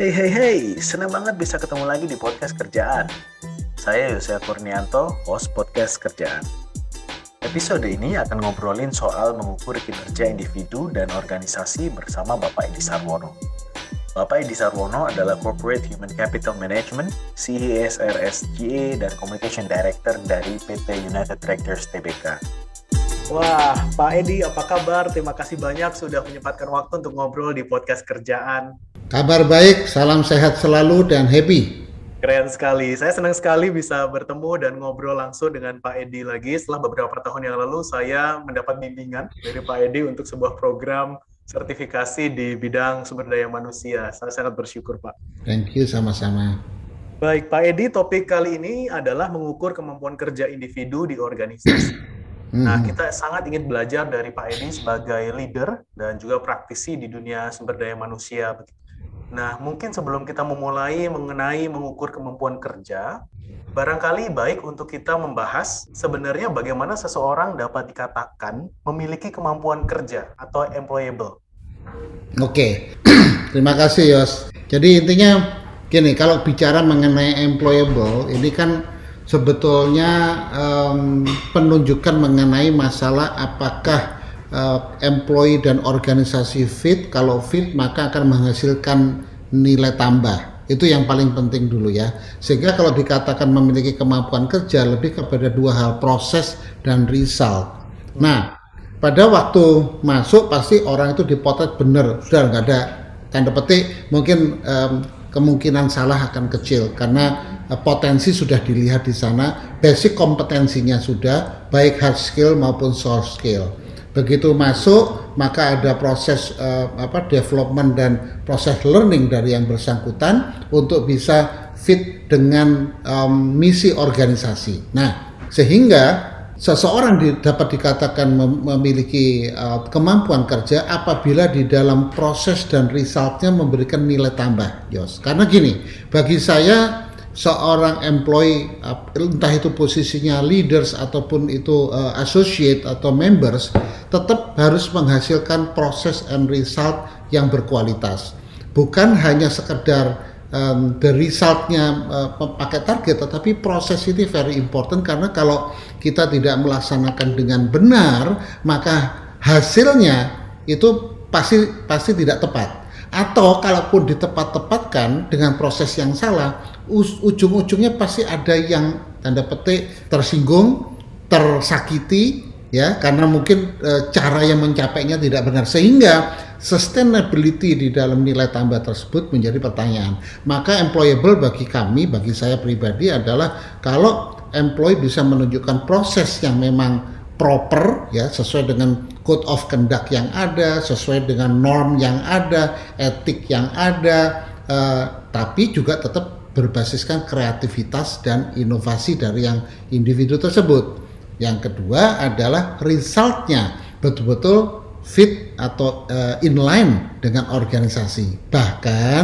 Hey hey hey, senang banget bisa ketemu lagi di podcast kerjaan. Saya Yosea Kurnianto, host podcast kerjaan. Episode ini akan ngobrolin soal mengukur kinerja individu dan organisasi bersama Bapak Edi Sarwono. Bapak Edi Sarwono adalah Corporate Human Capital Management, CESRSGA, dan Communication Director dari PT United Tractors Tbk. Wah, Pak Edi, apa kabar? Terima kasih banyak sudah menyempatkan waktu untuk ngobrol di podcast kerjaan. Kabar baik, salam sehat selalu dan happy. Keren sekali. Saya senang sekali bisa bertemu dan ngobrol langsung dengan Pak Edi lagi. Setelah beberapa tahun yang lalu, saya mendapat bimbingan dari Pak Edi untuk sebuah program sertifikasi di bidang sumber daya manusia. Saya sangat bersyukur, Pak. Thank you, sama-sama. Baik, Pak Edi, topik kali ini adalah mengukur kemampuan kerja individu di organisasi. Nah, hmm. kita sangat ingin belajar dari Pak Edi sebagai leader dan juga praktisi di dunia sumber daya manusia. Nah, mungkin sebelum kita memulai mengenai mengukur kemampuan kerja, barangkali baik untuk kita membahas sebenarnya bagaimana seseorang dapat dikatakan memiliki kemampuan kerja atau employable. Oke, terima kasih Yos. Jadi intinya gini, kalau bicara mengenai employable, ini kan sebetulnya um, penunjukan mengenai masalah apakah uh, employee dan organisasi fit kalau fit maka akan menghasilkan nilai tambah. Itu yang paling penting dulu ya. Sehingga kalau dikatakan memiliki kemampuan kerja lebih kepada dua hal proses dan result. Nah pada waktu masuk pasti orang itu dipotret benar. Sudah nggak ada tanda petik. Mungkin um, kemungkinan salah akan kecil karena uh, potensi sudah dilihat di sana. Basic kompetensinya sudah baik hard skill maupun soft skill begitu masuk maka ada proses uh, apa development dan proses learning dari yang bersangkutan untuk bisa fit dengan um, misi organisasi. Nah, sehingga seseorang di, dapat dikatakan mem memiliki uh, kemampuan kerja apabila di dalam proses dan resultnya memberikan nilai tambah, Yos. Karena gini, bagi saya seorang employee entah itu posisinya leaders ataupun itu uh, associate atau members tetap harus menghasilkan proses and result yang berkualitas. Bukan hanya sekedar um, the resultnya uh, pakai target tetapi proses ini very important karena kalau kita tidak melaksanakan dengan benar maka hasilnya itu pasti pasti tidak tepat atau kalaupun ditepat-tepatkan dengan proses yang salah ujung-ujungnya pasti ada yang tanda petik tersinggung tersakiti ya karena mungkin e, cara yang mencapainya tidak benar. Sehingga sustainability di dalam nilai tambah tersebut menjadi pertanyaan. Maka employable bagi kami bagi saya pribadi adalah kalau employee bisa menunjukkan proses yang memang proper ya sesuai dengan code of conduct yang ada, sesuai dengan norm yang ada, etik yang ada, uh, tapi juga tetap berbasiskan kreativitas dan inovasi dari yang individu tersebut. Yang kedua adalah resultnya betul-betul fit atau uh, inline dengan organisasi. Bahkan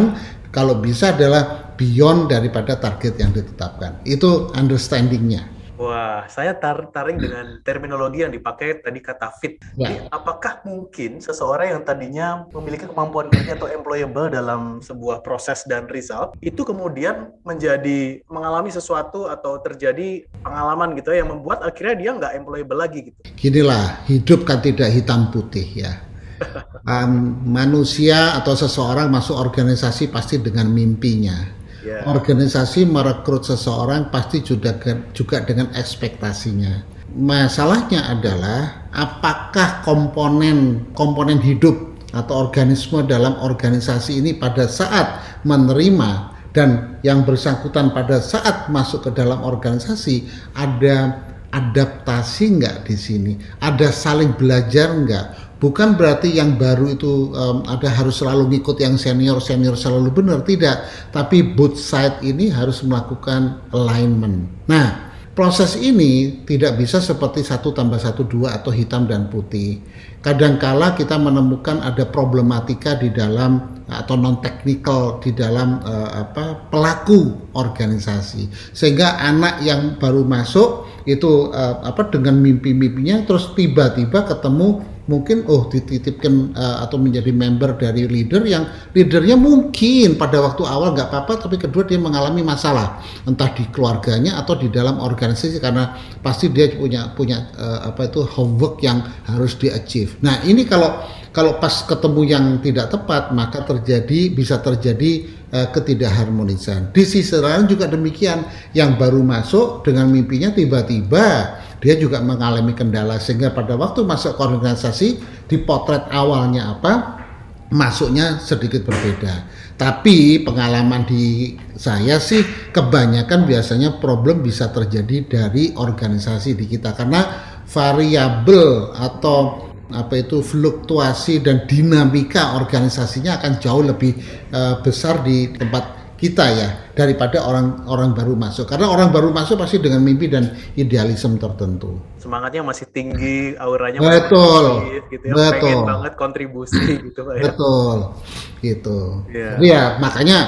kalau bisa adalah beyond daripada target yang ditetapkan. Itu understandingnya. Wah, saya tar taring dengan terminologi yang dipakai tadi kata fit. Ya. Jadi, apakah mungkin seseorang yang tadinya memiliki kemampuan kerja atau employable dalam sebuah proses dan result itu kemudian menjadi mengalami sesuatu atau terjadi pengalaman gitu ya yang membuat akhirnya dia nggak employable lagi gitu. Ginilah, hidup kan tidak hitam putih ya. um, manusia atau seseorang masuk organisasi pasti dengan mimpinya yeah. organisasi merekrut seseorang pasti juga juga dengan ekspektasinya. Masalahnya adalah apakah komponen komponen hidup atau organisme dalam organisasi ini pada saat menerima dan yang bersangkutan pada saat masuk ke dalam organisasi ada adaptasi nggak di sini, ada saling belajar nggak, bukan berarti yang baru itu um, ada harus selalu ngikut yang senior senior selalu benar tidak. Tapi both side ini harus melakukan alignment. Nah proses ini tidak bisa seperti satu tambah satu dua atau hitam dan putih. Kadangkala kita menemukan ada problematika di dalam atau non teknikal di dalam uh, apa pelaku organisasi. Sehingga anak yang baru masuk itu uh, apa dengan mimpi-mimpinya terus tiba-tiba ketemu mungkin oh dititipkan uh, atau menjadi member dari leader yang leadernya mungkin pada waktu awal nggak apa-apa tapi kedua dia mengalami masalah entah di keluarganya atau di dalam organisasi karena pasti dia punya punya uh, apa itu homework yang harus di achieve. Nah ini kalau kalau pas ketemu yang tidak tepat maka terjadi bisa terjadi uh, ketidakharmonisan. Di sisi lain juga demikian yang baru masuk dengan mimpinya tiba-tiba dia juga mengalami kendala sehingga pada waktu masuk ke organisasi di potret awalnya apa masuknya sedikit berbeda. Tapi pengalaman di saya sih kebanyakan biasanya problem bisa terjadi dari organisasi di kita. Karena variabel atau apa itu fluktuasi dan dinamika organisasinya akan jauh lebih uh, besar di tempat kita ya daripada orang-orang baru masuk. Karena orang baru masuk pasti dengan mimpi dan idealisme tertentu. Semangatnya masih tinggi auranya betul. masih gitu ya. Betul. pengen banget kontribusi gitu Pak ya. Betul. Gitu. Yeah. Jadi ya makanya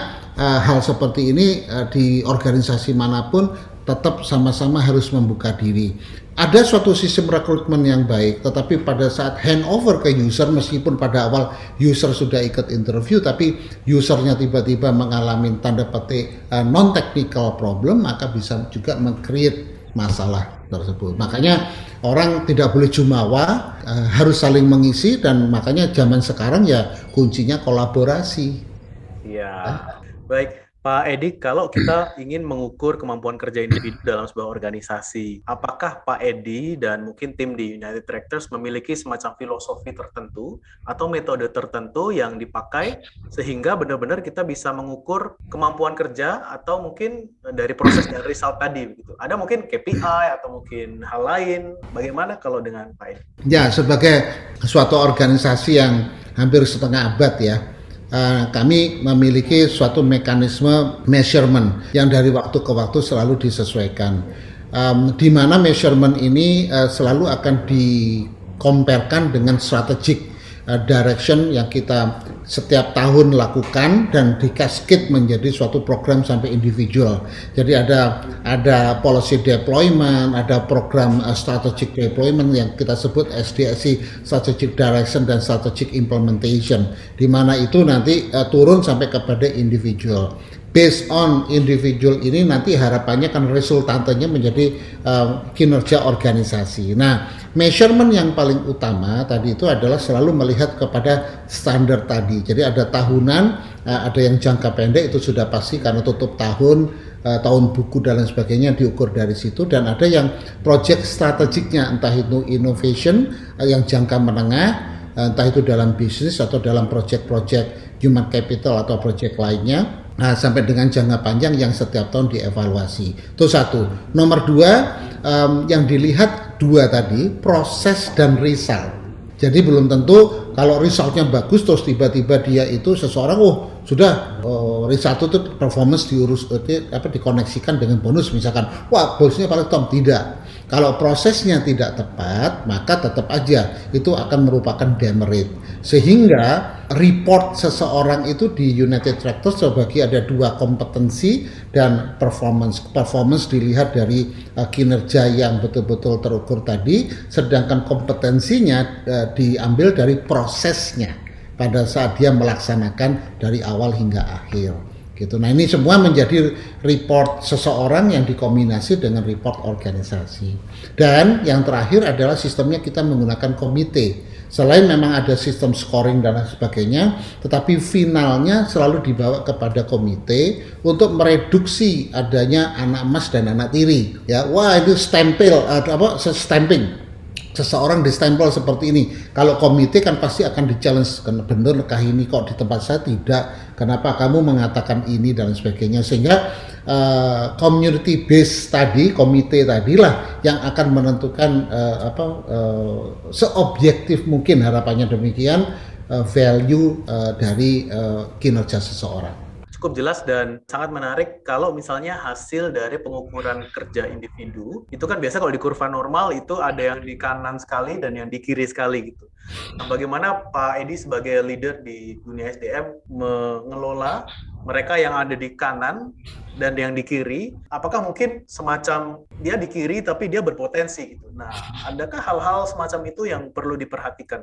uh, hal seperti ini uh, di organisasi mana pun tetap sama-sama harus membuka diri ada suatu sistem rekrutmen yang baik, tetapi pada saat handover ke user, meskipun pada awal user sudah ikut interview, tapi usernya tiba-tiba mengalami tanda petik uh, non-technical problem, maka bisa juga meng-create masalah tersebut. Makanya orang tidak boleh jumawa, uh, harus saling mengisi, dan makanya zaman sekarang ya kuncinya kolaborasi. Iya, baik. Pak Edi, kalau kita ingin mengukur kemampuan kerja individu dalam sebuah organisasi, apakah Pak Edi dan mungkin tim di United Tractors memiliki semacam filosofi tertentu atau metode tertentu yang dipakai sehingga benar-benar kita bisa mengukur kemampuan kerja atau mungkin dari proses dan result tadi gitu. Ada mungkin KPI atau mungkin hal lain. Bagaimana kalau dengan Pak Edi? Ya, sebagai suatu organisasi yang hampir setengah abad ya, Uh, kami memiliki suatu mekanisme measurement yang dari waktu ke waktu selalu disesuaikan. Um, di mana measurement ini uh, selalu akan dikomparkan dengan strategic uh, direction yang kita setiap tahun lakukan dan dikasket menjadi suatu program sampai individual. Jadi ada ada policy deployment, ada program uh, strategic deployment yang kita sebut SDSC strategic direction dan strategic implementation di mana itu nanti uh, turun sampai kepada individual based on individual ini nanti harapannya kan resultantenya menjadi uh, kinerja organisasi. Nah, measurement yang paling utama tadi itu adalah selalu melihat kepada standar tadi. Jadi ada tahunan, uh, ada yang jangka pendek itu sudah pasti karena tutup tahun, uh, tahun buku dan lain sebagainya diukur dari situ dan ada yang project strategiknya entah itu innovation uh, yang jangka menengah, entah itu dalam bisnis atau dalam project-project human capital atau project lainnya Nah, sampai dengan jangka panjang yang setiap tahun dievaluasi. Itu satu. Nomor dua, um, yang dilihat dua tadi, proses dan result. Jadi belum tentu kalau resultnya bagus terus tiba-tiba dia itu seseorang, oh sudah oh, result itu performance diurus eh, apa dikoneksikan dengan bonus misalkan, wah bonusnya paling top tidak. Kalau prosesnya tidak tepat, maka tetap aja itu akan merupakan demerit. Sehingga report seseorang itu di United Tractors terbagi ada dua kompetensi dan performance. Performance dilihat dari uh, kinerja yang betul-betul terukur tadi, sedangkan kompetensinya uh, diambil dari prosesnya pada saat dia melaksanakan dari awal hingga akhir gitu. Nah ini semua menjadi report seseorang yang dikombinasi dengan report organisasi. Dan yang terakhir adalah sistemnya kita menggunakan komite. Selain memang ada sistem scoring dan sebagainya, tetapi finalnya selalu dibawa kepada komite untuk mereduksi adanya anak emas dan anak tiri. Ya, wah itu stempel, apa stamping seseorang distempel seperti ini. Kalau komite kan pasti akan di-challenge, benarkah ini kok di tempat saya tidak, kenapa kamu mengatakan ini dan sebagainya. Sehingga uh, community base tadi, komite tadilah yang akan menentukan uh, apa uh, seobjektif mungkin harapannya demikian uh, value uh, dari uh, kinerja seseorang. Cukup jelas dan sangat menarik kalau misalnya hasil dari pengukuran kerja individu itu kan biasa kalau di kurva normal itu ada yang di kanan sekali dan yang di kiri sekali gitu. Nah, bagaimana Pak Edi sebagai leader di dunia SDM mengelola mereka yang ada di kanan dan yang di kiri, apakah mungkin semacam dia di kiri tapi dia berpotensi gitu. Nah, adakah hal-hal semacam itu yang perlu diperhatikan?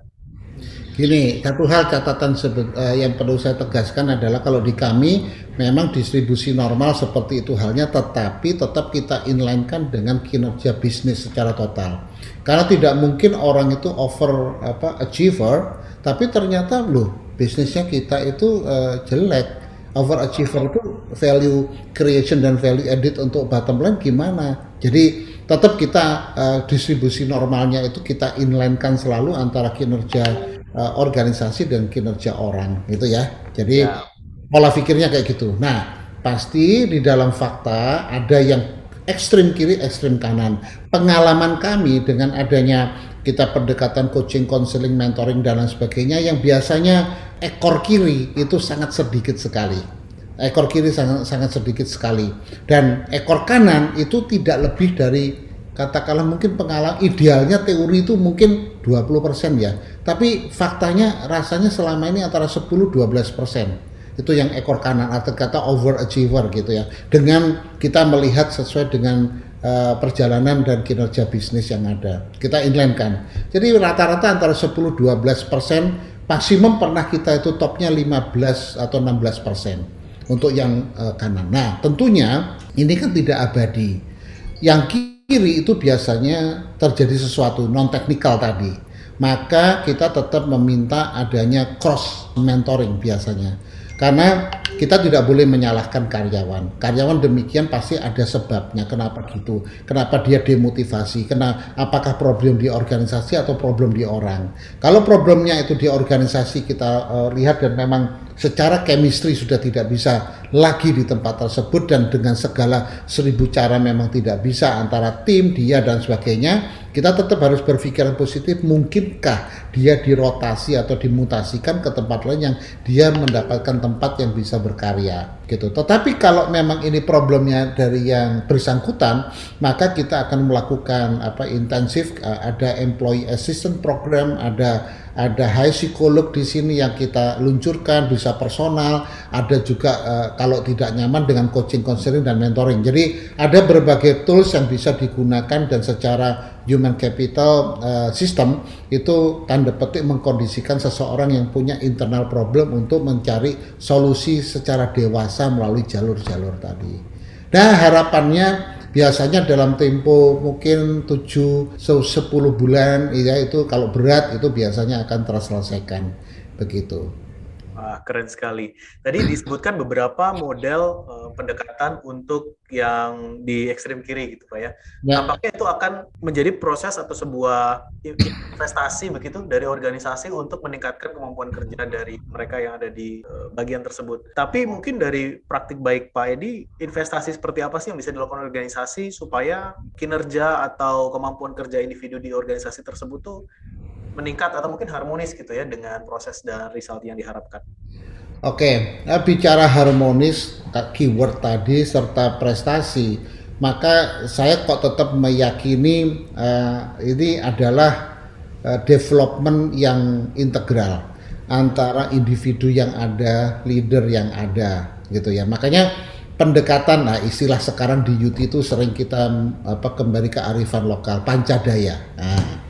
Gini, satu hal catatan uh, yang perlu saya tegaskan adalah kalau di kami memang distribusi normal seperti itu halnya, tetapi tetap kita inlinekan dengan kinerja bisnis secara total. Karena tidak mungkin orang itu over apa achiever, tapi ternyata loh bisnisnya kita itu uh, jelek. Overachiever itu value creation dan value edit untuk bottom line gimana? Jadi tetap kita uh, distribusi normalnya itu kita inlinekan selalu antara kinerja uh, organisasi dan kinerja orang gitu ya. Jadi ya. pola pikirnya kayak gitu. Nah, pasti di dalam fakta ada yang ekstrim kiri, ekstrim kanan. Pengalaman kami dengan adanya kita pendekatan coaching, counseling, mentoring dan lain sebagainya yang biasanya ekor kiri itu sangat sedikit sekali. Ekor kiri sangat sangat sedikit sekali dan ekor kanan itu tidak lebih dari katakanlah mungkin pengalaman idealnya teori itu mungkin 20% ya. Tapi faktanya rasanya selama ini antara 10-12% itu yang ekor kanan atau kata overachiever gitu ya. Dengan kita melihat sesuai dengan uh, perjalanan dan kinerja bisnis yang ada. Kita inline kan. Jadi rata-rata antara 10-12% maksimum pernah kita itu topnya 15 atau 16% untuk yang uh, kanan. Nah, tentunya ini kan tidak abadi. Yang kiri itu biasanya terjadi sesuatu non teknikal tadi maka kita tetap meminta adanya cross mentoring biasanya karena kita tidak boleh menyalahkan karyawan. Karyawan demikian pasti ada sebabnya kenapa gitu. Kenapa dia demotivasi? Kena apakah problem di organisasi atau problem di orang? Kalau problemnya itu di organisasi kita uh, lihat dan memang secara chemistry sudah tidak bisa lagi di tempat tersebut dan dengan segala seribu cara memang tidak bisa antara tim dia dan sebagainya kita tetap harus berpikiran positif mungkinkah dia dirotasi atau dimutasikan ke tempat lain yang dia mendapatkan tempat yang bisa berkarya gitu. Tetapi kalau memang ini problemnya dari yang bersangkutan maka kita akan melakukan apa intensif eh, ada employee assistance program ada ada high psikolog di sini yang kita luncurkan bisa personal ada juga uh, kalau tidak nyaman dengan coaching counseling dan mentoring. Jadi ada berbagai tools yang bisa digunakan dan secara human capital uh, system itu tanda petik mengkondisikan seseorang yang punya internal problem untuk mencari solusi secara dewasa melalui jalur-jalur tadi. Nah harapannya biasanya dalam tempo mungkin 7 10 bulan ya itu kalau berat itu biasanya akan terselesaikan begitu. Wah, keren sekali. Tadi disebutkan beberapa model uh, pendekatan untuk yang di ekstrem kiri gitu Pak ya. ya. Nampaknya itu akan menjadi proses atau sebuah investasi begitu dari organisasi untuk meningkatkan kemampuan kerja dari mereka yang ada di uh, bagian tersebut. Tapi mungkin dari praktik baik Pak Edi, investasi seperti apa sih yang bisa dilakukan organisasi supaya kinerja atau kemampuan kerja individu di organisasi tersebut tuh meningkat atau mungkin harmonis gitu ya dengan proses dan result yang diharapkan. Oke, nah bicara harmonis keyword tadi serta prestasi, maka saya kok tetap meyakini uh, ini adalah uh, development yang integral antara individu yang ada, leader yang ada, gitu ya. Makanya pendekatan, nah istilah sekarang di UT itu sering kita apa kembali ke arifan lokal, pancadaya. Nah,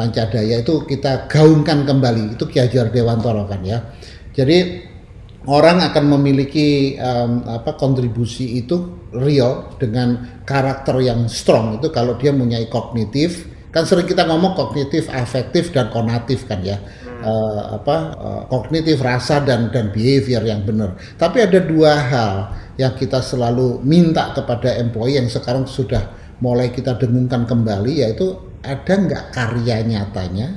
Pancadaya itu kita gaungkan kembali. Itu Ki Hajar Dewantoro kan ya. Jadi orang akan memiliki um, apa kontribusi itu real dengan karakter yang strong. Itu kalau dia mempunyai kognitif kan sering kita ngomong kognitif afektif dan konatif kan ya. Uh, apa uh, kognitif rasa dan dan behavior yang benar. Tapi ada dua hal yang kita selalu minta kepada employee yang sekarang sudah mulai kita dengungkan kembali yaitu ada nggak karya nyatanya?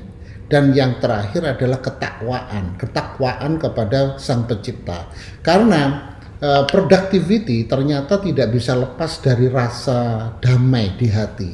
Dan yang terakhir adalah ketakwaan ketakwaan kepada sang pencipta. Karena uh, productivity ternyata tidak bisa lepas dari rasa damai di hati.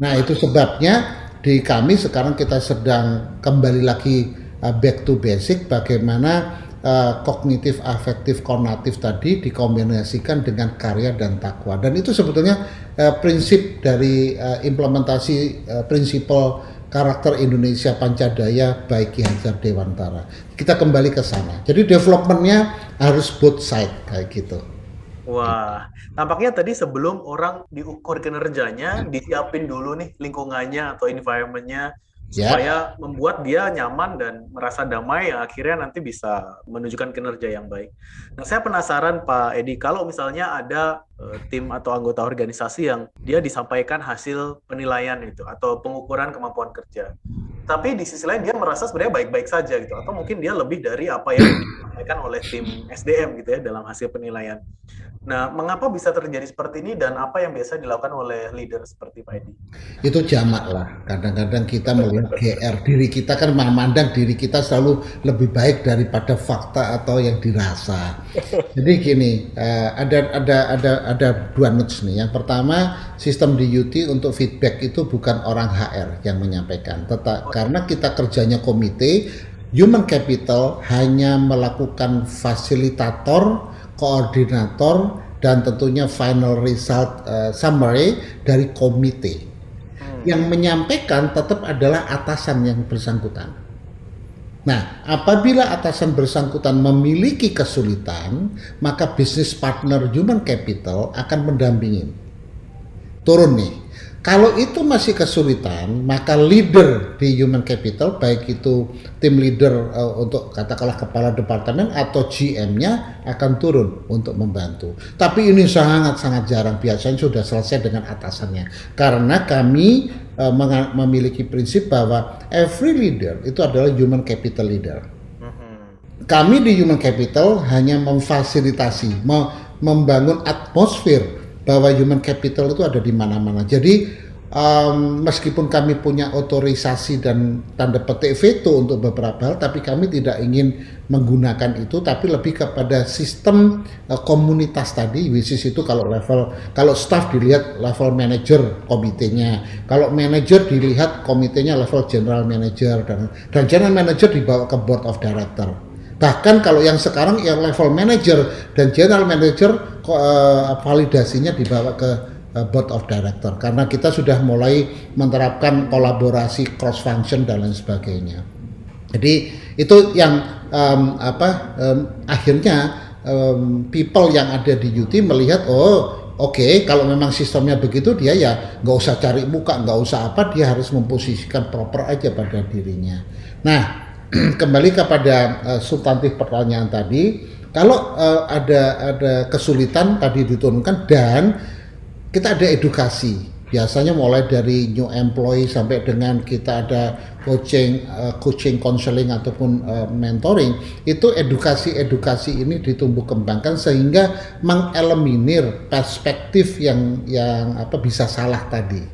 Nah itu sebabnya di kami sekarang kita sedang kembali lagi uh, back to basic bagaimana uh, kognitif, afektif, konatif tadi dikombinasikan dengan karya dan takwa. Dan itu sebetulnya uh, prinsip dari uh, implementasi uh, prinsipal karakter Indonesia Pancadaya baik Ki Hajar Dewantara. Kita kembali ke sana. Jadi developmentnya harus both side kayak gitu. Wah, tampaknya tadi sebelum orang diukur kinerjanya, disiapin dulu nih lingkungannya atau environmentnya Ya. supaya membuat dia nyaman dan merasa damai yang akhirnya nanti bisa menunjukkan kinerja yang baik. Nah, saya penasaran Pak Edi kalau misalnya ada tim atau anggota organisasi yang dia disampaikan hasil penilaian itu atau pengukuran kemampuan kerja. Tapi di sisi lain dia merasa sebenarnya baik-baik saja gitu atau mungkin dia lebih dari apa yang disampaikan oleh tim SDM gitu ya dalam hasil penilaian. Nah, mengapa bisa terjadi seperti ini dan apa yang biasa dilakukan oleh leader seperti Pak Edi? Itu jamak lah. Kadang-kadang kita melihat GR diri kita kan memandang diri kita selalu lebih baik daripada fakta atau yang dirasa. Jadi gini, uh, ada ada ada ada dua notes nih. Yang pertama, sistem di UT untuk feedback itu bukan orang HR yang menyampaikan, tetap karena kita kerjanya komite, human capital hanya melakukan fasilitator koordinator dan tentunya final result uh, summary dari komite. Hmm. Yang menyampaikan tetap adalah atasan yang bersangkutan. Nah, apabila atasan bersangkutan memiliki kesulitan, maka bisnis partner human capital akan mendampingi. Turun nih, kalau itu masih kesulitan, maka leader di human capital, baik itu tim leader uh, untuk katakanlah kepala departemen atau GM-nya akan turun untuk membantu. Tapi ini sangat-sangat jarang. Biasanya sudah selesai dengan atasannya. Karena kami uh, memiliki prinsip bahwa every leader itu adalah human capital leader. Mm-hmm. Kami di human capital hanya memfasilitasi, membangun atmosfer bahwa human capital itu ada di mana-mana. Jadi um, meskipun kami punya otorisasi dan tanda petik veto untuk beberapa hal, tapi kami tidak ingin menggunakan itu, tapi lebih kepada sistem uh, komunitas tadi, which itu kalau level, kalau staff dilihat level manager komitenya, kalau manager dilihat komitenya level general manager dan dan general manager dibawa ke board of director Bahkan kalau yang sekarang yang level manager dan general manager validasinya dibawa ke uh, board of director karena kita sudah mulai menerapkan kolaborasi cross function dan lain sebagainya. Jadi itu yang um, apa um, akhirnya um, people yang ada di UT melihat oh oke okay, kalau memang sistemnya begitu dia ya nggak usah cari muka nggak usah apa dia harus memposisikan proper aja pada dirinya. Nah kembali kepada uh, substantif pertanyaan tadi, kalau uh, ada ada kesulitan tadi diturunkan dan kita ada edukasi. Biasanya mulai dari new employee sampai dengan kita ada coaching, uh, coaching, counseling ataupun uh, mentoring, itu edukasi-edukasi ini ditumbuh kembangkan sehingga mengeliminir perspektif yang yang apa bisa salah tadi.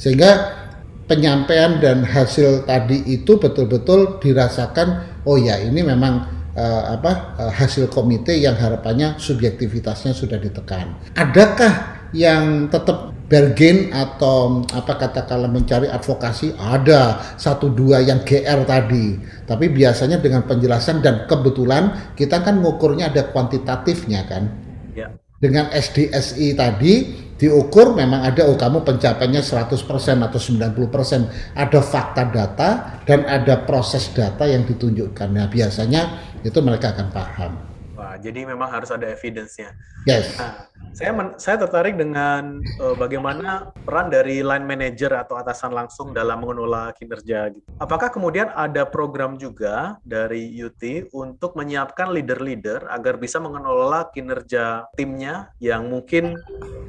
Sehingga penyampaian dan hasil tadi itu betul-betul dirasakan oh ya ini memang uh, apa uh, hasil komite yang harapannya subjektivitasnya sudah ditekan. Adakah yang tetap bergen atau apa kata kalau mencari advokasi ada satu dua yang GR tadi tapi biasanya dengan penjelasan dan kebetulan kita kan ngukurnya ada kuantitatifnya kan ya. dengan SDSI tadi diukur memang ada oh kamu pencapaiannya 100% atau 90% ada fakta data dan ada proses data yang ditunjukkan nah biasanya itu mereka akan paham Wah, jadi memang harus ada evidence-nya. Yes. Nah, saya men saya tertarik dengan uh, bagaimana peran dari line manager atau atasan langsung dalam mengelola kinerja gitu. Apakah kemudian ada program juga dari UT untuk menyiapkan leader-leader agar bisa mengelola kinerja timnya yang mungkin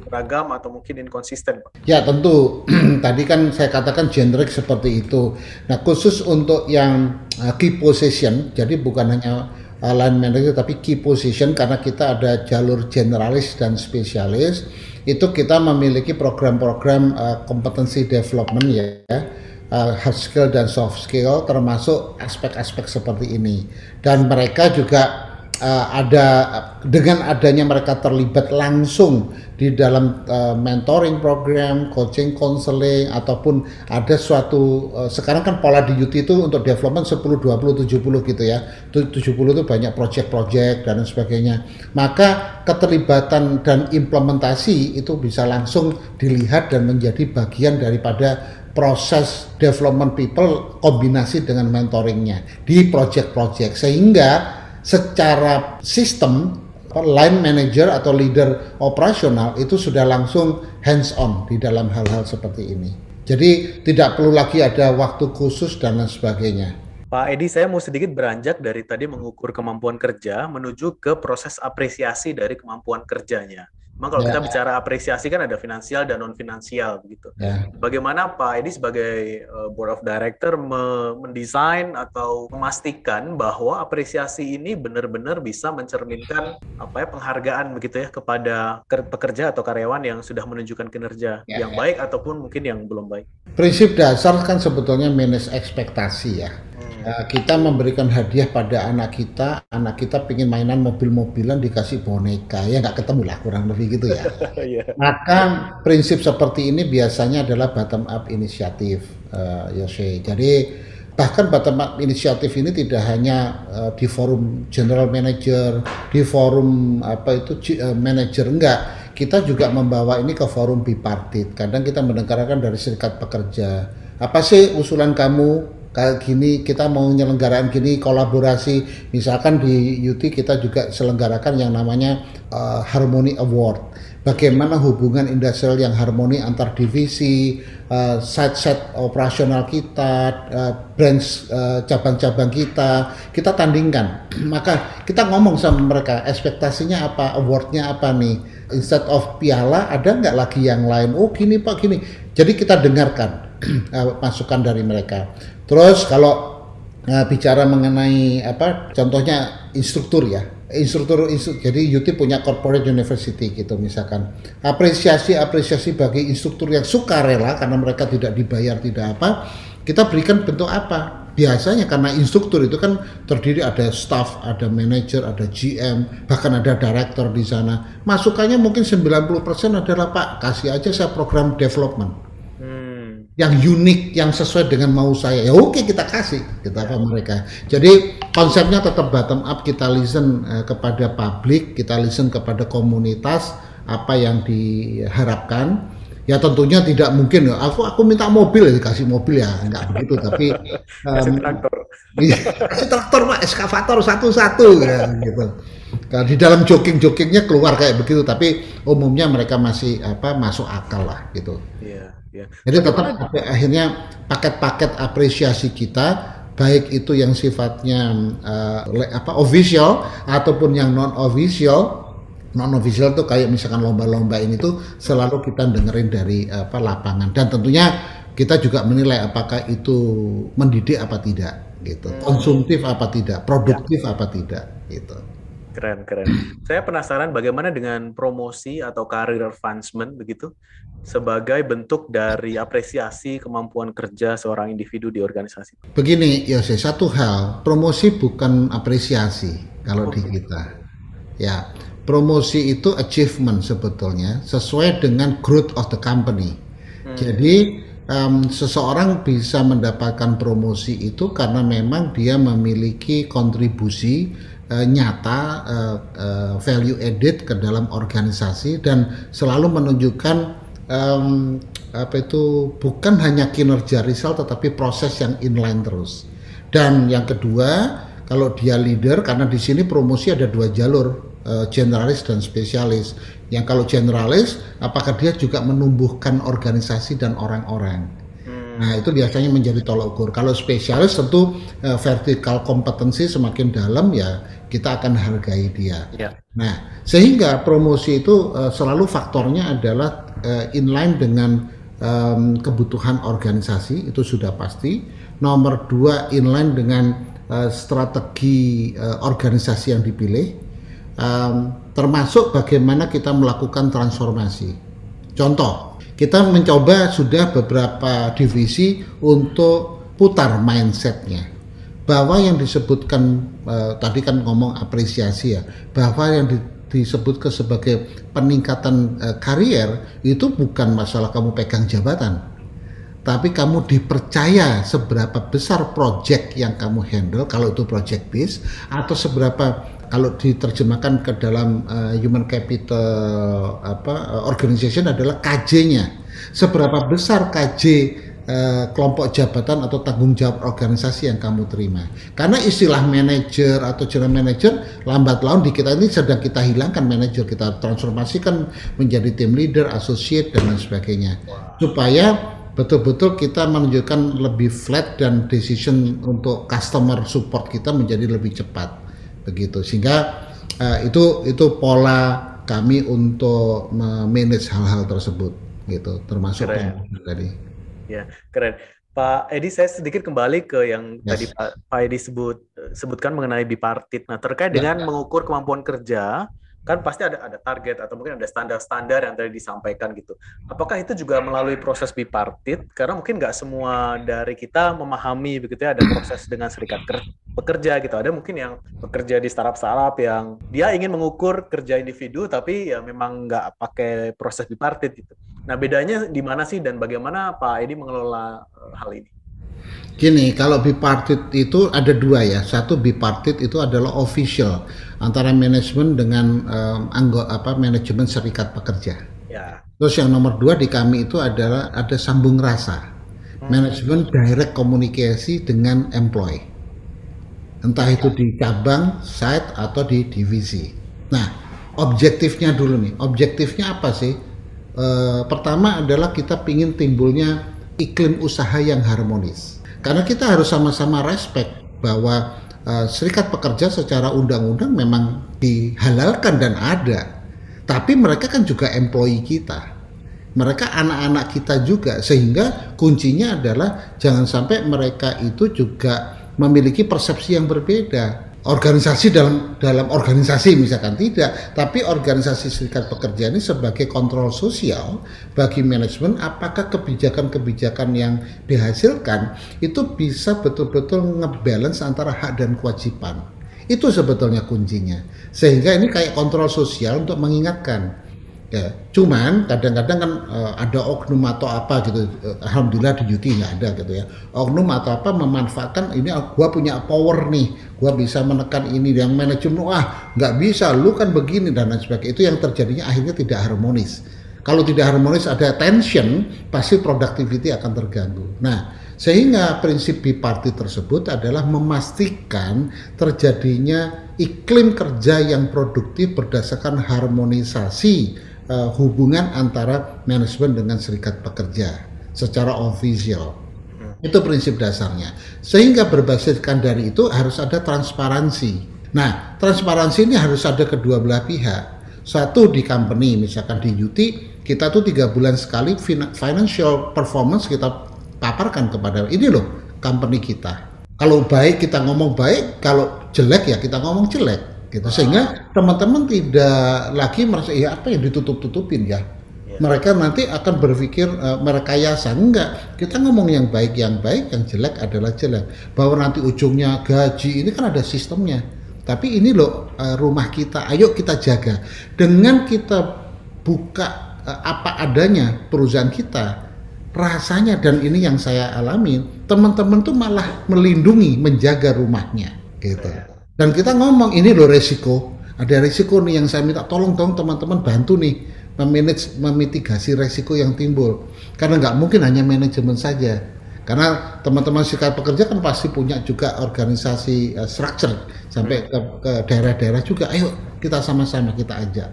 beragam atau mungkin inkonsisten? Ya, tentu. Tadi kan saya katakan generik seperti itu. Nah, khusus untuk yang uh, key position, jadi bukan hanya uh, line manager tapi key position karena kita ada jalur generalis dan spesialis itu kita memiliki program-program uh, kompetensi development ya uh, hard skill dan soft skill termasuk aspek-aspek seperti ini dan mereka juga uh, ada dengan adanya mereka terlibat langsung di dalam uh, mentoring program, coaching, counseling ataupun ada suatu uh, sekarang kan pola di UT itu untuk development 10 20 70 gitu ya. 70 itu banyak project-project dan sebagainya. Maka keterlibatan dan implementasi itu bisa langsung dilihat dan menjadi bagian daripada proses development people kombinasi dengan mentoringnya di project-project sehingga secara sistem line manager atau leader operasional itu sudah langsung hands on di dalam hal-hal seperti ini. Jadi tidak perlu lagi ada waktu khusus dan lain sebagainya. Pak Edi, saya mau sedikit beranjak dari tadi mengukur kemampuan kerja menuju ke proses apresiasi dari kemampuan kerjanya. Memang kalau ya. kita bicara apresiasi kan ada finansial dan non finansial begitu. Ya. Bagaimana Pak Edi sebagai uh, board of director me mendesain atau memastikan bahwa apresiasi ini benar-benar bisa mencerminkan apa ya penghargaan begitu ya kepada pekerja atau karyawan yang sudah menunjukkan kinerja ya, yang ya. baik ataupun mungkin yang belum baik. Prinsip dasar kan sebetulnya manage ekspektasi ya uh, kita memberikan hadiah pada anak kita, anak kita pingin mainan mobil-mobilan dikasih boneka, ya nggak ketemu lah kurang lebih gitu ya. yeah. Maka prinsip seperti ini biasanya adalah bottom up inisiatif, uh, Yose. Jadi bahkan bottom up inisiatif ini tidak hanya uh, di forum general manager, di forum apa itu uh, manager enggak. Kita juga membawa ini ke forum bipartit. Kadang kita mendengarkan dari serikat pekerja. Apa sih usulan kamu kayak gini kita mau menyelenggarakan gini kolaborasi. Misalkan di UT kita juga selenggarakan yang namanya uh, Harmony Award. Bagaimana hubungan industrial yang harmoni antar divisi uh, site-site operasional kita uh, branch uh, cabang-cabang kita kita tandingkan. Maka kita ngomong sama mereka ekspektasinya apa? Awardnya apa nih? Instead of piala ada nggak lagi yang lain? Oh gini pak gini. Jadi kita dengarkan masukan dari mereka. Terus kalau uh, bicara mengenai apa contohnya instruktur ya. Instruktur, instruktur jadi UT punya corporate university gitu misalkan. Apresiasi apresiasi bagi instruktur yang suka rela karena mereka tidak dibayar tidak apa kita berikan bentuk apa? Biasanya karena instruktur itu kan terdiri ada staff ada manager ada GM bahkan ada director di sana. Masukannya mungkin 90% adalah Pak kasih aja saya program development yang unik, yang sesuai dengan mau saya. Ya oke kita kasih, kita apa mereka. Jadi konsepnya tetap bottom up, kita listen uh, kepada publik, kita listen kepada komunitas apa yang diharapkan. Ya tentunya tidak mungkin ya. Aku aku minta mobil ya dikasih mobil ya, enggak begitu. Tapi um, traktor, iya, kasih traktor pak, eskavator satu-satu ya, gitu. Nah, di dalam jogging-joggingnya keluar kayak begitu, tapi umumnya mereka masih apa masuk akal lah gitu. Iya. Ya. Jadi tetap akhirnya paket-paket apresiasi kita baik itu yang sifatnya uh, apa official ataupun yang non official non official tuh kayak misalkan lomba-lomba ini tuh selalu kita dengerin dari apa lapangan. Dan tentunya kita juga menilai apakah itu mendidik apa tidak gitu. Hmm. konsumtif apa tidak produktif apa tidak gitu Keren, keren. Saya penasaran bagaimana dengan promosi atau career advancement begitu sebagai bentuk dari apresiasi kemampuan kerja seorang individu di organisasi. Begini, Yose, satu hal, promosi bukan apresiasi kalau di kita. Ya, promosi itu achievement sebetulnya sesuai dengan growth of the company. Hmm. Jadi um, seseorang bisa mendapatkan promosi itu karena memang dia memiliki kontribusi uh, nyata uh, uh, value added ke dalam organisasi dan selalu menunjukkan um, apa itu bukan hanya kinerja result tetapi proses yang inline terus. Dan yang kedua, kalau dia leader karena di sini promosi ada dua jalur, generalis dan spesialis. Yang kalau generalis, apakah dia juga menumbuhkan organisasi dan orang-orang? Nah, itu biasanya menjadi tolak ukur. Kalau spesialis tentu uh, vertikal kompetensi semakin dalam ya kita akan hargai dia. Ya. Nah, sehingga promosi itu uh, selalu faktornya adalah uh, inline dengan um, kebutuhan organisasi itu sudah pasti. Nomor dua inline dengan uh, strategi uh, organisasi yang dipilih, um, termasuk bagaimana kita melakukan transformasi. Contoh, kita mencoba sudah beberapa divisi untuk putar mindsetnya. bahwa yang disebutkan uh, tadi kan ngomong apresiasi ya, bahwa yang di, disebutkan sebagai peningkatan uh, karier itu bukan masalah kamu pegang jabatan, tapi kamu dipercaya seberapa besar project yang kamu handle kalau itu project base atau seberapa kalau diterjemahkan ke dalam uh, human capital apa uh, organization adalah KJ-nya. Seberapa besar KJ uh, kelompok jabatan atau tanggung jawab organisasi yang kamu terima. Karena istilah manager atau general manager lambat laun di kita ini sedang kita hilangkan manager, kita transformasikan menjadi team leader, associate dan lain sebagainya. Supaya betul-betul kita menunjukkan lebih flat dan decision untuk customer support kita menjadi lebih cepat begitu sehingga uh, itu itu pola kami untuk manage hal-hal tersebut gitu termasuk keren. tadi ya keren Pak Edi saya sedikit kembali ke yang yes. tadi Pak, Pak Edi sebut sebutkan mengenai bipartit nah terkait ya. dengan mengukur kemampuan kerja kan pasti ada ada target atau mungkin ada standar-standar yang tadi disampaikan gitu. Apakah itu juga melalui proses bipartit? Karena mungkin nggak semua dari kita memahami begitu ya ada proses dengan serikat pekerja gitu. Ada mungkin yang bekerja di startup-startup yang dia ingin mengukur kerja individu tapi ya memang nggak pakai proses bipartit gitu. Nah bedanya di mana sih dan bagaimana Pak Edi mengelola eh, hal ini? Gini, kalau bipartit itu ada dua ya. Satu bipartit itu adalah official antara manajemen dengan um, anggota apa manajemen serikat pekerja. Ya. Terus yang nomor dua di kami itu adalah ada sambung rasa, hmm. manajemen direct komunikasi dengan employee. Entah itu di cabang, site atau di divisi. Nah, objektifnya dulu nih. Objektifnya apa sih? E, pertama adalah kita ingin timbulnya iklim usaha yang harmonis karena kita harus sama-sama respect bahwa uh, serikat pekerja secara undang-undang memang dihalalkan dan ada. Tapi mereka kan juga employee kita. Mereka anak-anak kita juga sehingga kuncinya adalah jangan sampai mereka itu juga memiliki persepsi yang berbeda organisasi dalam dalam organisasi misalkan tidak, tapi organisasi serikat pekerja ini sebagai kontrol sosial bagi manajemen apakah kebijakan-kebijakan yang dihasilkan itu bisa betul-betul ngebalance antara hak dan kewajiban. Itu sebetulnya kuncinya. Sehingga ini kayak kontrol sosial untuk mengingatkan Ya, cuman kadang-kadang kan uh, ada oknum atau apa gitu. Uh, Alhamdulillah di Yuti nggak ada gitu ya. Oknum atau apa memanfaatkan ini gua punya power nih, gua bisa menekan ini yang manajemen ah nggak bisa, lu kan begini dan lain sebagainya. Itu yang terjadinya akhirnya tidak harmonis. Kalau tidak harmonis ada tension, pasti productivity akan terganggu. Nah, sehingga prinsip bipartit tersebut adalah memastikan terjadinya iklim kerja yang produktif berdasarkan harmonisasi uh, hubungan antara manajemen dengan serikat pekerja secara official. Hmm. Itu prinsip dasarnya. Sehingga berbasiskan dari itu harus ada transparansi. Nah, transparansi ini harus ada kedua belah pihak. Satu di company, misalkan di UT, kita tuh tiga bulan sekali financial performance kita paparkan kepada ini loh company kita. Kalau baik kita ngomong baik, kalau jelek ya kita ngomong jelek gitu. Sehingga teman-teman tidak lagi merasa ya apa yang ditutup-tutupin ya? Iya. mereka nanti akan berpikir uh, merekayasa. Enggak. Kita ngomong yang baik yang baik yang jelek adalah jelek. Bahwa nanti ujungnya gaji ini kan ada sistemnya. Tapi ini loh uh, rumah kita ayo kita jaga. Dengan kita buka uh, apa adanya perusahaan kita rasanya dan ini yang saya alami teman-teman tuh malah melindungi menjaga rumahnya. Gitu. Yeah. Dan kita ngomong ini loh resiko, ada resiko nih yang saya minta tolong dong teman-teman bantu nih memanage memitigasi resiko yang timbul. Karena nggak mungkin hanya manajemen saja. Karena teman-teman serikat pekerja kan pasti punya juga organisasi uh, structure sampai ke, ke daerah-daerah juga. Ayo kita sama-sama kita ajak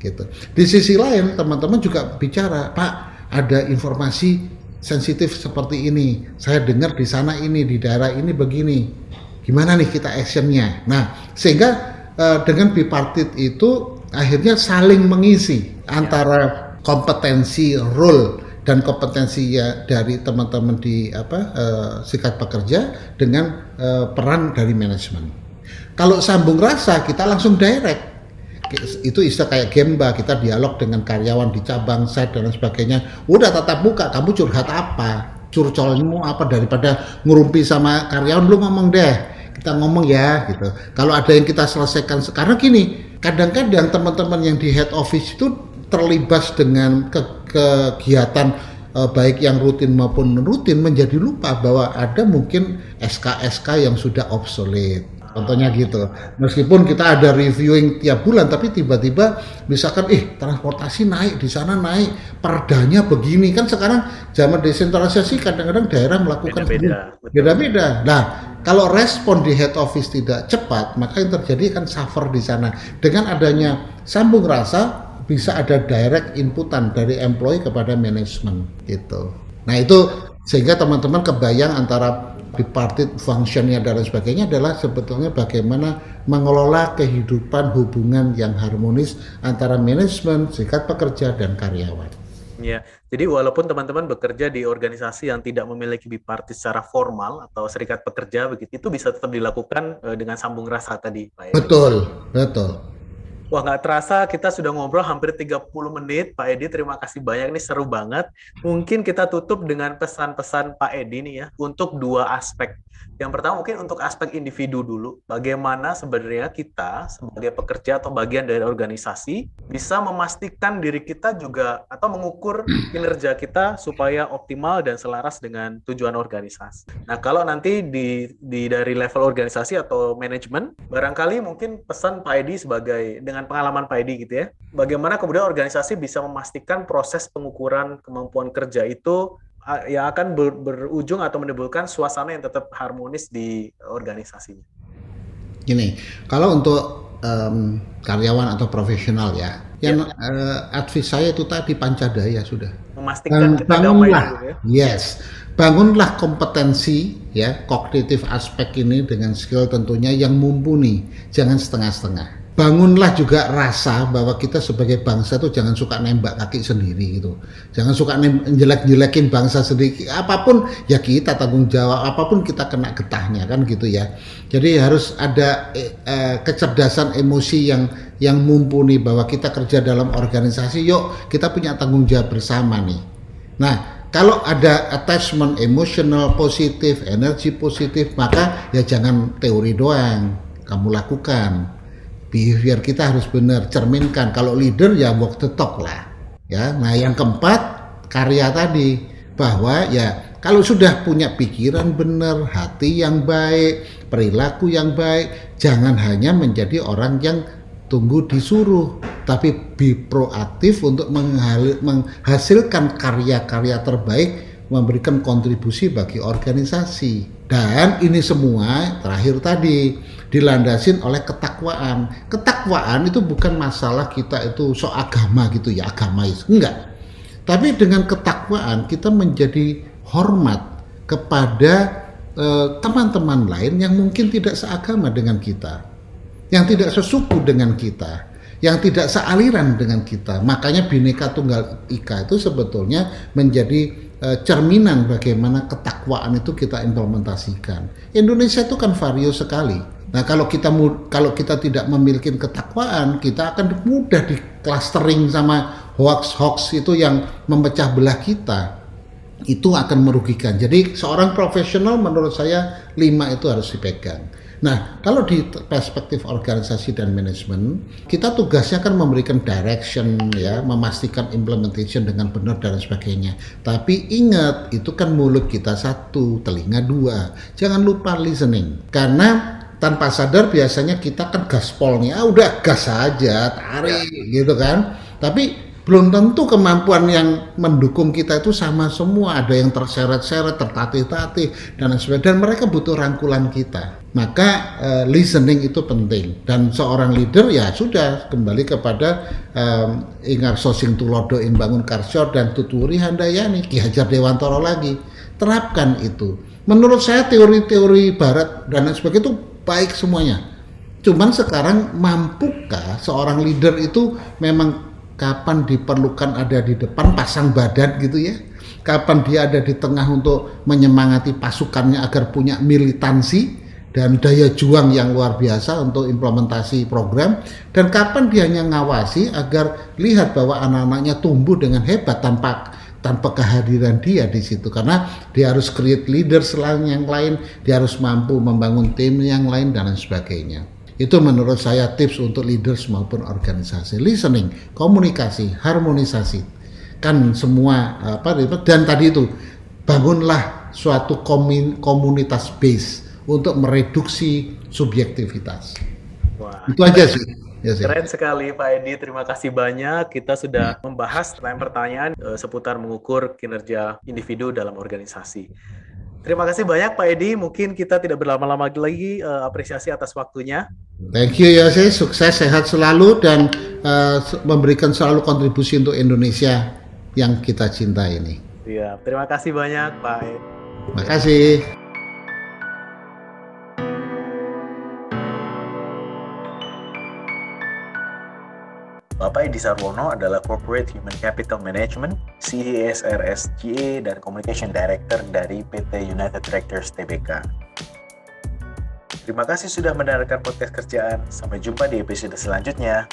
gitu. Di sisi lain teman-teman juga bicara, Pak, ada informasi sensitif seperti ini. Saya dengar di sana ini, di daerah ini begini gimana nih kita actionnya? Nah sehingga uh, dengan bipartit itu akhirnya saling mengisi antara kompetensi role dan kompetensi ya dari teman-teman di apa uh, sikat pekerja dengan uh, peran dari manajemen. Kalau sambung rasa kita langsung direct. Itu istilah kayak gemba kita dialog dengan karyawan di cabang site dan sebagainya. Udah tatap muka kamu curhat apa? Curcolmu apa daripada ngurumpi sama karyawan? Lu ngomong deh kita ngomong ya gitu. Kalau ada yang kita selesaikan karena gini, kadang-kadang teman-teman yang di head office itu terlibat dengan ke kegiatan uh, baik yang rutin maupun rutin menjadi lupa bahwa ada mungkin SK-SK yang sudah obsolete Contohnya gitu. Meskipun kita ada reviewing tiap bulan, tapi tiba-tiba misalkan, eh transportasi naik di sana naik, perdanya begini kan sekarang zaman desentralisasi kadang-kadang daerah melakukan beda-beda. Nah, kalau respon di head office tidak cepat, maka yang terjadi kan suffer di sana. Dengan adanya sambung rasa, bisa ada direct inputan dari employee kepada manajemen gitu. Nah itu sehingga teman-teman kebayang antara bipartit functionnya dan sebagainya adalah sebetulnya bagaimana mengelola kehidupan hubungan yang harmonis antara manajemen, serikat pekerja, dan karyawan. Ya, jadi walaupun teman-teman bekerja di organisasi yang tidak memiliki bipartit secara formal atau serikat pekerja begitu, itu bisa tetap dilakukan eh, dengan sambung rasa tadi, Pak. Betul, betul. Wah nggak terasa kita sudah ngobrol hampir 30 menit Pak Edi. Terima kasih banyak nih seru banget. Mungkin kita tutup dengan pesan-pesan Pak Edi nih ya untuk dua aspek yang pertama mungkin untuk aspek individu dulu, bagaimana sebenarnya kita sebagai pekerja atau bagian dari organisasi bisa memastikan diri kita juga atau mengukur kinerja kita supaya optimal dan selaras dengan tujuan organisasi. Nah, kalau nanti di, di dari level organisasi atau manajemen, barangkali mungkin pesan Pak Edi sebagai dengan pengalaman Pak Edi gitu ya, bagaimana kemudian organisasi bisa memastikan proses pengukuran kemampuan kerja itu yang akan ber, berujung atau menimbulkan suasana yang tetap harmonis di organisasinya. Gini, kalau untuk um, karyawan atau profesional ya, yang ya. uh, advice saya itu tadi pancadaya sudah. Memastikan kita bangunlah, ya. yes, bangunlah kompetensi ya kognitif aspek ini dengan skill tentunya yang mumpuni, jangan setengah-setengah bangunlah juga rasa bahwa kita sebagai bangsa itu jangan suka nembak kaki sendiri gitu. Jangan suka jelek-jelekin bangsa sendiri. Apa pun ya kita tanggung jawab, apa pun kita kena getahnya kan gitu ya. Jadi harus ada eh, eh, kecerdasan emosi yang yang mumpuni bahwa kita kerja dalam organisasi, yuk kita punya tanggung jawab bersama nih. Nah, kalau ada attachment emosional positif, energi positif, maka ya jangan teori doang, kamu lakukan behavior kita harus benar cerminkan. Kalau leader ya walk the talk lah. Ya nah yang keempat karya tadi bahwa ya kalau sudah punya pikiran benar hati yang baik perilaku yang baik jangan hanya menjadi orang yang tunggu disuruh tapi be proaktif untuk menghasilkan karya-karya terbaik memberikan kontribusi bagi organisasi. Dan ini semua terakhir tadi dilandasin oleh ketakwaan. Ketakwaan itu bukan masalah kita itu so agama gitu ya, agamais. Enggak. Tapi dengan ketakwaan kita menjadi hormat kepada eh, teman-teman uh, lain yang mungkin tidak seagama dengan kita. Yang tidak sesuku dengan kita, yang tidak sealiran dengan kita. Makanya Bhinneka Tunggal Ika itu sebetulnya menjadi uh, cerminan bagaimana ketakwaan itu kita implementasikan. Indonesia itu kan vario sekali Nah, kalau kita kalau kita tidak memiliki ketakwaan, kita akan mudah di clustering sama hoax-hoax itu yang memecah belah kita. Itu akan merugikan. Jadi seorang profesional menurut saya lima itu harus dipegang. Nah, kalau di perspektif organisasi dan manajemen, kita tugasnya kan memberikan direction ya, memastikan implementation dengan benar dan sebagainya. Tapi ingat, itu kan mulut kita satu, telinga dua. Jangan lupa listening. Karena tanpa sadar biasanya kita kan gaspol nih, ah udah gas aja, tarik ya. gitu kan. Tapi belum tentu kemampuan yang mendukung kita itu sama semua. Ada yang terseret-seret, tertatih-tatih dan sebagainya. Dan mereka butuh rangkulan kita. Maka uh, listening itu penting. Dan seorang leader ya sudah kembali kepada um, Ingar Sosing Tulodo Bangun Karsyo dan Tuturi Handayani, Ki Hajar Dewantoro lagi. Terapkan itu. Menurut saya teori-teori Barat dan sebagainya itu baik semuanya. Cuman sekarang mampukah seorang leader itu memang kapan diperlukan ada di depan pasang badan gitu ya? Kapan dia ada di tengah untuk menyemangati pasukannya agar punya militansi dan daya juang yang luar biasa untuk implementasi program dan kapan dia hanya ngawasi agar lihat bahwa anak-anaknya tumbuh dengan hebat tanpa tanpa kehadiran dia di situ karena dia harus create leaders lain yang lain, dia harus mampu membangun tim yang lain dan lain sebagainya. Itu menurut saya tips untuk leaders maupun organisasi. Listening, komunikasi, harmonisasi. Kan semua apa dan tadi itu bangunlah suatu komunitas base untuk mereduksi subjektivitas. Wah. Itu aja sih. Ya, Keren sekali Pak Edi, terima kasih banyak. Kita sudah hmm. membahas pertanyaan-pertanyaan uh, seputar mengukur kinerja individu dalam organisasi. Terima kasih banyak Pak Edi. Mungkin kita tidak berlama-lama lagi. Uh, apresiasi atas waktunya. Thank you ya, sih. Sukses, sehat selalu dan uh, memberikan selalu kontribusi untuk Indonesia yang kita cintai ini. Iya, terima kasih banyak Pak. Terima kasih. Bapak Edi Sarwono adalah Corporate Human Capital Management, CSRSGA, dan Communication Director dari PT United Tractors Tbk. Terima kasih sudah mendengarkan podcast kerjaan. Sampai jumpa di episode selanjutnya.